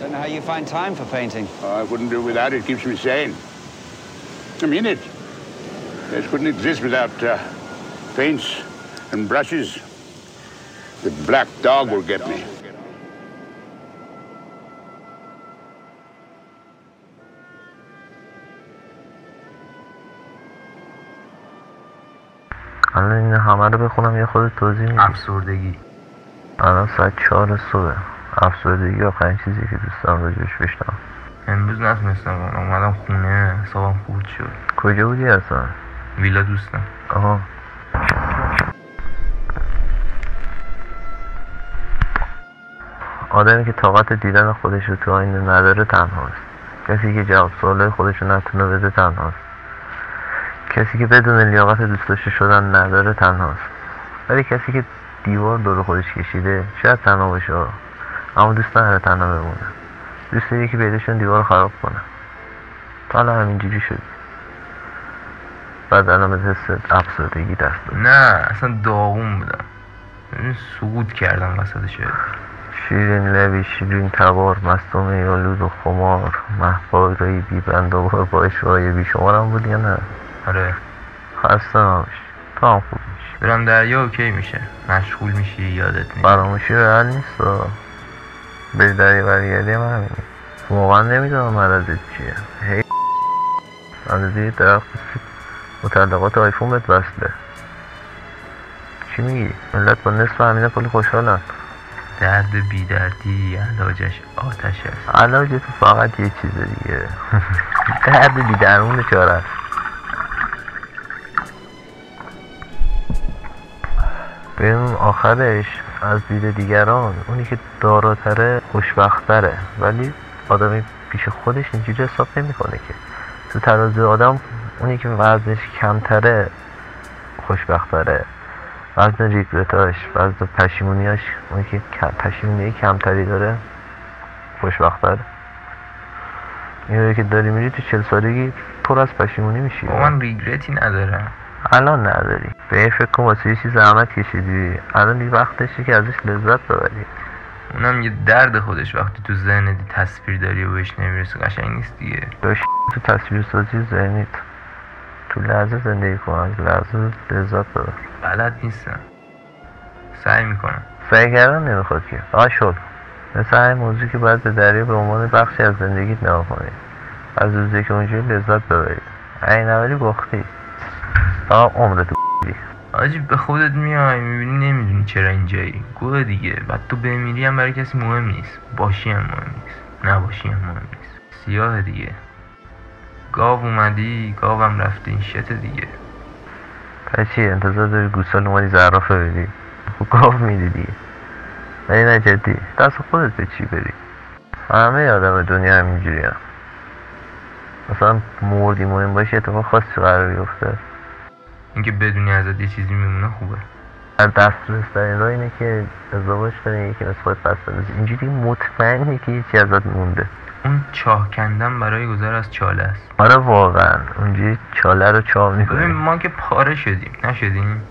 Don't know how you find time for painting. Oh, I wouldn't do without it. Keeps me sane. I mean it. This couldn't exist without uh, paints and brushes. The black dog will get me. الان این همه رو بخونم یه خود توضیح میدی افسردگی الان ساعت چهار صبح افسردگی آخرین چیزی که دوست دارم راجبش بشنوم. امروز نتونستم اومدم خونه حسابم خورد شد. کجا بودی اصلا؟ ویلا دوستم. آها. آدمی که طاقت دیدن خودش رو تو آینه نداره تنهاست. کسی که جواب سوال خودش رو نتونه بده تنهاست. کسی که بدون لیاقت دوست داشته شدن نداره تنهاست. ولی کسی که دیوار دور خودش کشیده شاید تنها باشه اما دوست نداره تنها بمونه. دوست داره یکی پیداشون دیوار خراب کنه. تو الان همینجوری شدی. بعد الان به حس افسردگی دست داد نه اصلا داغون بودم. این سقوط کردم وسط شهر شیرین لبی شیرین تبار مستوم یالود و خمار محبای رایی بی بند و با اشوای بی شمارم بود یا نه؟ آره. خسته نباشی تو هم خوب میشی. برم دریا اوکی میشه. مشغول میشی یادت میاد فراموشی به حل نیست بری دری برگردی هم همینی واقعا نمی‌دونم مرضت چیه. هی. اندازه یه درخت متعلقات آیفون بهت وصله. چی میگی؟ ملت با نصف همینه کلی خوشحالن. درد بیدردی علاجش آتش است. علاج تو فقط یه چیز دیگه. درد بی درمون چاره است ببین آخرش از دید دیگران اونی که داراتره خوشبختره. ولی آدمی پیش خودش اینجوری حساب نمی‌کنه که. تو ترازو آدم اونی که وزنش کمتره خوشبختره. وزن ریگرتاش وزن پشیمونیاش اونی که پشیمونی کمتری داره خوشبختره اینه که داری میری تو چل سالگی پر از پشیمونی میشی. من ریگرتی ندارم. الان نداری. به این فکر کن واسه یه چیز زحمت کشیدی. الان دیگه وقتشه که ازش لذت ببری. اونم یه درد خودش وقتی تو ذهنت تصویر داری و بهش نمی‌رسی. قشنگ نیست دیگه. داشت تو تصویر سازی ذهنیت. تو لحظه زندگی کن. لحظه لذت ببر. بلد نیستم. سعی می‌کنم. سعی کردن نمی‌خواد که. فقط شد. مثل همین موضوع که باید به دریا به عنوان بخشی از زندگیت نگاه کنی. از روزی که اونجوری لذت ببری. این اولی باختی. فقط عمرت آجی به خودت میای می‌بینی نمی‌دونی چرا اینجایی گوه دیگه بعد تو بمیری هم برای کسی مهم نیست باشی هم مهم نیست نباشی هم مهم نیست سیاه دیگه گاو اومدی گاوم رفتی این شت دیگه پس چی انتظار داری گوسال اومدی زرافه بدی گاو میدی دیگه ولی نه جدی دست خودت چی بری همه آدم دنیا همینجوری هم مثلا مردی مهم باشه اتفاق خاصی قرار بیفته اینکه بدونی ازت یه چیزی میمونه خوبه. دسترس ترین راه اینه که ازدواج کنی یکی مثل خودت پس بندازی اینجوری مطمئنی که هیچی ازت مونده. اون چاه کندن برای گذر از چاله است. آره واقعا. اونجوری چاله رو چاو ببین می‌کنی ما که پاره شدیم. نشدیم.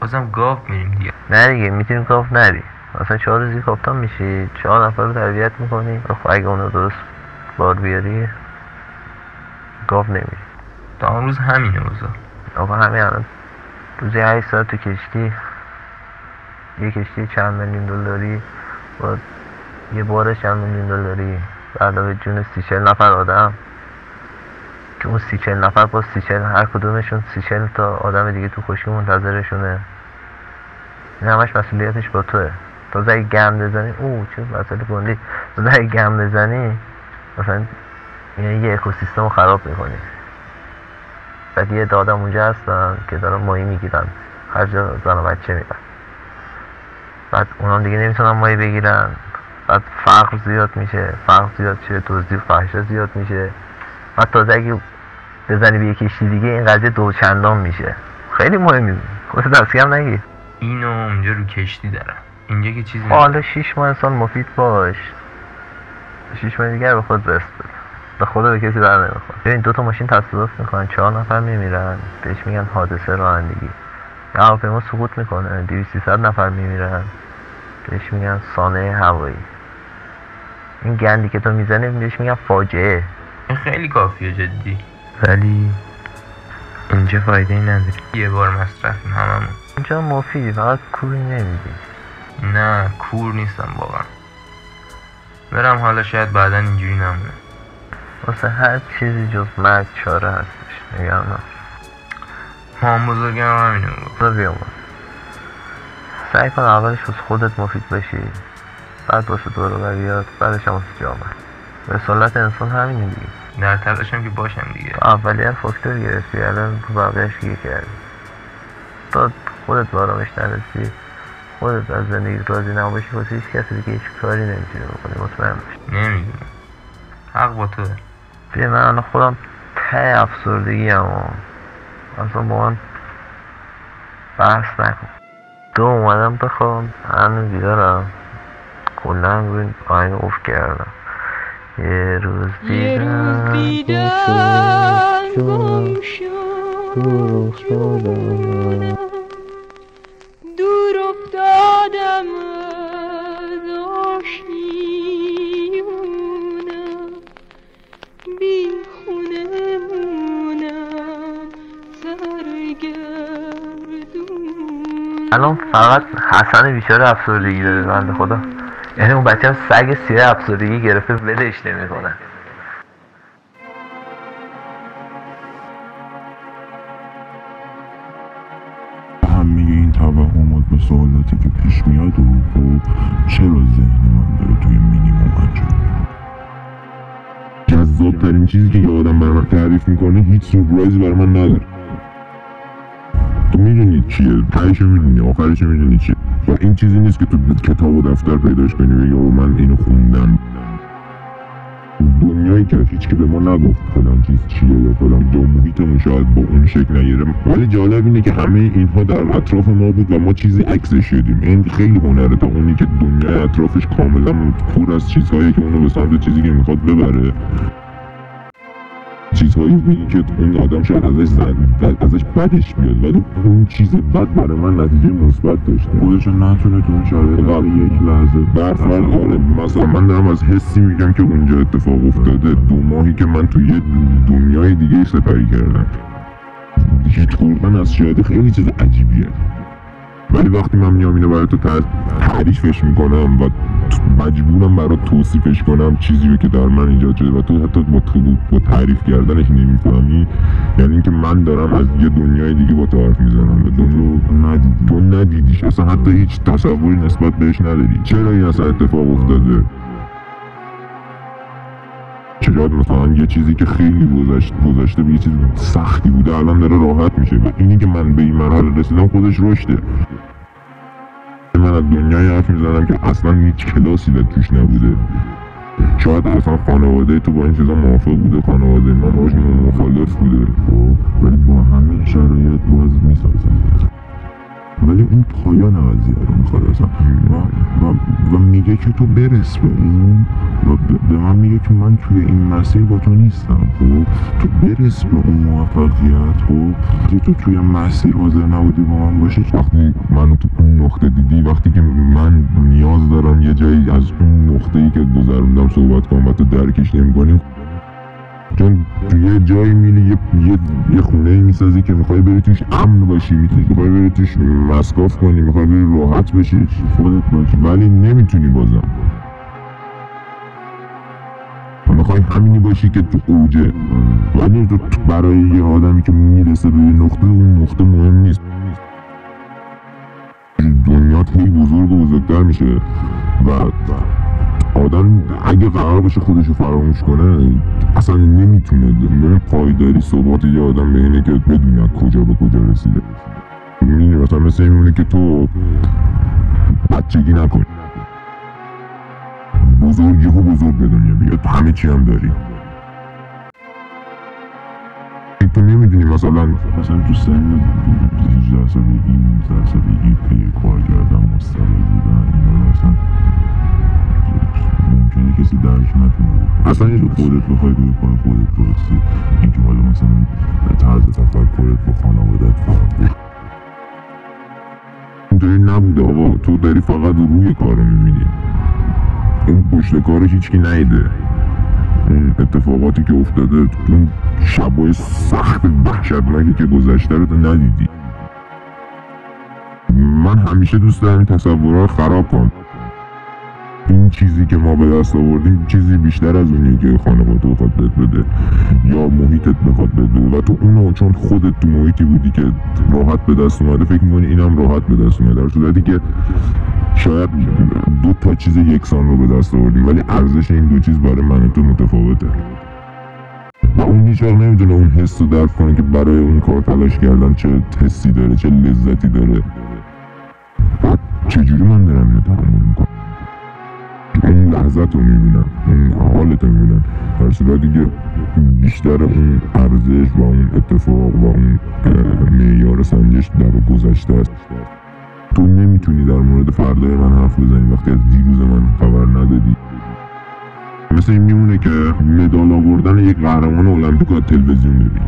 بازم گاو میریم دیگه. نه دیگه می‌تونی گاو نری مثلا چهار روزی کاپتان میشی. چهار نفر رو تربیت می‌کنی. خب اگه اونو درست بار بیاری گاو نمیری. تا اون روز همینه اوضاع. آقا همین الان روزی هشت ساعت تو کشتی یه کشتی چند میلیون دلاری با یه بارش چند میلیون دلاری به علاوه جون سی چل نفر آدم. که اون سی چل نفر با سی چل هر کدومشون سی چل تا آدم دیگه تو خشکی منتظرشونه. این همش مسئولیتش با توه. تا اگه گم بزنی او چه مسئله گندی تا اگه گم بزنی مثلا یعنی یه اکوسیستم خراب می‌کنی. بعد یه دادم اونجا هستن که دارن ماهی می‌گیرن. هر جا زن و بچه میرن بعد اونام دیگه نمی‌تونن ماهی بگیرن. بعد فقر زیاد میشه. فقر زیاد شه دزدی و فحشا زیاد میشه. بعد تازه اگه بزنی به یه کشتی دیگه این قضیه دو چندان میشه. خیلی مهمی. خود دست کم نگیر. اینو اونجا رو کشتی دارم اینجا که چیزی حالا شیش ماه انسان مفید باش. شیش ماه دیگر به خود دست بده. به خدا به کسی بر نمی‌خواد ببین دو تا ماشین تصادف می‌کنن چهار نفر میمیرن بهش میگن حادثه رانندگی. یه هواپیما سقوط می‌کنه 200 300 نفر میمیرن بهش میگن سانحه هوایی. این گندی که تو می‌زنه بهش میگن فاجعه. این خیلی کافیه جدی. ولی اینجا فایده ای نداره. یه بار مصرفیم هممون اینجا مفیدی فقط کوری نمیدی نه کور نیستم واقعا. برم حالا شاید بعدا اینجوری نمونه. واسه هر چیزی جز مرگ چاره هستش. نگران. مام بزرگم هم همینو بیامون سعی کن اولش واسه خودت مفید بشی. بعد واسه دور و بریات بعدش هم واسه جامعه. رسالت انسان همینه دیگه. در تلاشم که باشم دیگه. تو اولیه فاکتور گرفتی الان تو بقیهش گیر کردی. تا خودت به آرامش نرسی خودت از زندگی راضی نباشی واسه هیچ کسی دیگه هیچ کاری نمی‌تونی بکنی. مطمئن باش نمی‌دونم. حق با توه. بیا من الان خودم ته افسردگی هم اصلا با من بحث نکن دو اومدم بخوام هنوز بیدارم کلا روی آهنگ اوف کردم یه روز دیدم گم شد دور افتادم. دور افتادم الان فقط حسن بیچاره افسردگی داره بنده خدا. یعنی اون بچه هم سگ سیره افسردگی گرفته ولش نمی‌کنه همه این سوالاتی که پیش میاد و خب چرا ذهن من داره توی مینیموم انجام جذاب ترین چیزی که یه آدم برای من تعریف می‌کنه هیچ سورپرایزی برای من نداره. می‌دونی چیه؟ تهش می‌دونی آخرش می‌دونی چیه؟ و این چیزی نیست که تو کتاب و دفتر پیداش کنی آقا من اینو خوندم. دنیایی که هیچ که به ما نگفت فلان چیز چیه یا فلان یا محیطمون شاید با اون شکل نگیره. ولی جالب اینه که همه اینها در اطراف ما بود و ما چیزی عکسش شدیم. این خیلی هنره تا اونی که دنیای اطرافش کاملا پر از چیزهایی که اونو به سمت چیزی که می‌خواد ببره. چیزهایی بینی که اون آدم شاید ازش زن ازش بدش بیاد. ولی اون چیز بد برای من نتیجه مثبت داشت خودشو نتونه تو اون شرایط یک لحظه. برفرض آره مثلا من دارم از حسی میگم که اونجا اتفاق افتاده. دو ماهی که من توی یه دنیای دیگه سپری کردم. هیت خوردن از شاید خیلی چیز عجیبیه. ولی وقتی من میام اینو برای تو تع- تعریفش می‌کنم و مجبورم برات توصیفش کنم چیزی رو که در من ایجاد شده و تو حتی با تو با تعریف کردنش نمی‌فهمی. یعنی اینکه من دارم از یه دنیای دیگه با تو حرف می‌زنم. و تو ندیدی. تو ندیدیش. اصلا حتی هیچ تصوری نسبت بهش نداری. چرا این اصلا اتفاق افتاده؟ شاید مثلا یه چیزی که خیلی گذشت گذشته یه چیز سختی بوده الان داره راحت میشه. و اینی که من به این مرحله رسیدم خودش رشده. من از دنیای حرف می‌زنم که اصلا هیچ کلاسی در توش نبوده. شاید اصلا خانواده تو با این چیزا موافق بوده. خانواده من باش مخالف بوده. خب ولی با همه شرایط باز می‌سازم. ولی اون پایان قضیه رو می‌خواد اصلا و, و, و میگه که تو برس به اون و به من میگه که من توی این مسیر با تو نیستم خب؟ تو برس به اون موفقیت خب؟ که تو توی مسیر حاضر نبودی با من باشی. وقتی منو تو اون نقطه دیدی وقتی که من نیاز دارم یه جایی از اون نقطه ای که گذروندم صحبت کنم و تو درکش نمی‌کنی چون تو یه جایی میری یه, یه, یه خونه می‌سازی که می‌خوای بری توش امن باشی می‌خوای بری توش مسکاف کنی می‌خوای بری راحت بشی خودت باشی ولی نمی‌تونی بازم. می‌خوای همینی باشی که تو اوجه. ولی تو برای یه آدمی که می‌رسه به یه نقطه اون نقطه مهم نیست. دنیات هی بزرگ و بزرگتر میشه. و آدم اگه قرار باشه خودش رو فراموش کنه اصلا نمی‌تونه ببین پایداری ثبات یه آدم به اینه که بدونه از کجا به کجا رسیده. می‌دونی مثلا مثل این میمونه که تو بچگی نکنی بزرگ یهو بزرگ به دنیا بیاد همه چی هم داری. تو نمی‌دونی مثلا مثلا تو سن 18 سالگی 19 سالگی پی کار کردن مستقل بودن اینا مثلا کسی درک نکنه. اصلا یه خودت بخوای روی پای خودت برسی. اینکه حالا مثلا طرز تفکرت با خانوادت فرق کنه. اینطوری نبوده آقا. تو داری فقط روی کار رو می‌بینی. اون پشت کارش هیچکی نیده. اون اتفاقاتی که افتاده اون شبای سخت وحشتناکی که گذشته رو تو ندیدی. من همیشه دوست دارم این تصورها خراب کنم. این چیزی که ما به دست آوردیم چیزی بیشتر از اونی که خانواده بخواد بهت بده. یا محیطت بخواد بهت بده. و تو اونو چون خودت تو محیطی بودی که راحت به دست اومده فکر می‌کنی اینم راحت به دست اومده. در صورتی که شاید دو تا چیز یکسان رو به دست آوردیم ولی ارزش این دو چیز برای من تو متفاوته. و اون هیچ نمی‌دونه اون حس رو درک کنه که برای اون کار تلاش کردن چه حسی داره چه لذتی داره. چجوری من دارم اینو تحمل می‌کنم؟ اون لحظت رو می‌بینم اون حالت رو می‌بینم. در صورتی که بیشتر اون ارزش و اون اتفاق و اون اه، معیار سنجش در گذشته است. تو نمی‌تونی در مورد فردای من حرف بزنی وقتی از دیروز من خبر ندادی. مثل این میمونه که مدال آوردن یک قهرمان المپیک تلویزیون ببینی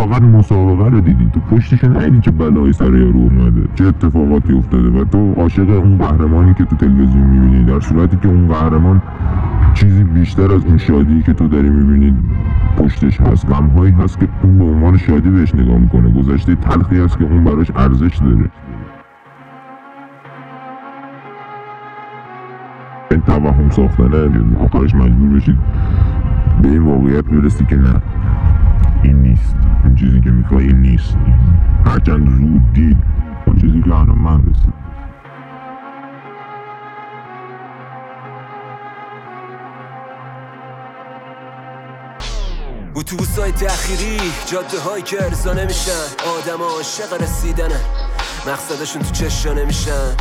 فقط مسابقه رو دیدی. تو پشتش ندیدی چه بلایی سر یارو اومده. چه اتفاقاتی افتاده و تو عاشق اون قهرمانی که تو تلویزیون می‌بینی. در صورتی که اون قهرمان چیزی بیشتر از اون شادی که تو داری می‌بینی پشتش هست. غمهایی هست که اون به عنوان شادی بهش نگاه می‌کنه. گذشته تلخی هست که اون براش ارزش داره. این توهم ساختنه آخرش مجبور بشید به این واقعیت برسی که نه. نیست. هرچند زود دید اون چیزی که الان من رسید اتوبوس های تأخیری جاده هایی که ارزا نمیشن آدم عاشق رسیدنن مقصدشون تو چشا نمیشن.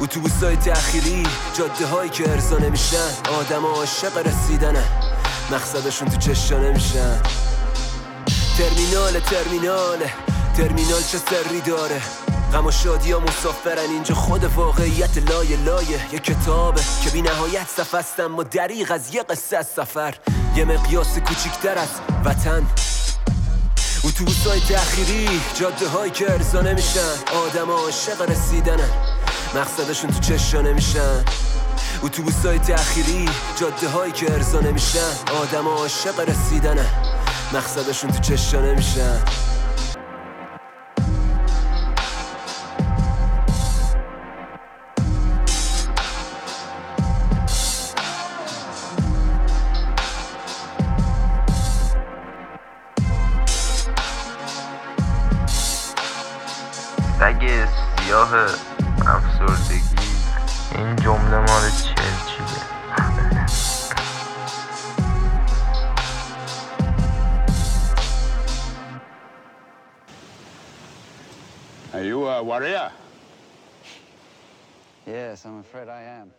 اتوبوس های تأخیری جاده هایی که ارزا نمیشن آدم عاشق رسیدنن مقصدشون تو چشا نمیشن. ترمینال ترمینال. ترمینال چه سری داره؟ غم و شادی ها مسافرن. اینجا خود واقعیت لایه لایه یه کتابه که بی نهایت صفحه است اما دریغ از یه قصه از سفر. یه مقیاس کوچیکتر از وطن. اتوبوس های تأخیری جاده هایی که ارزا نمیشن. آدم عاشق رسیدنن. مقصدشون تو چشا نمیشن. اتوبوس های تأخیری جاده هایی که ارزا نمیشن. آدم عاشق رسیدنن. مقصدشون تو چشا نمیشن. سیاه افسردگی این جمله مال چرچیله Uh, a warrior? Yes, I'm afraid I am.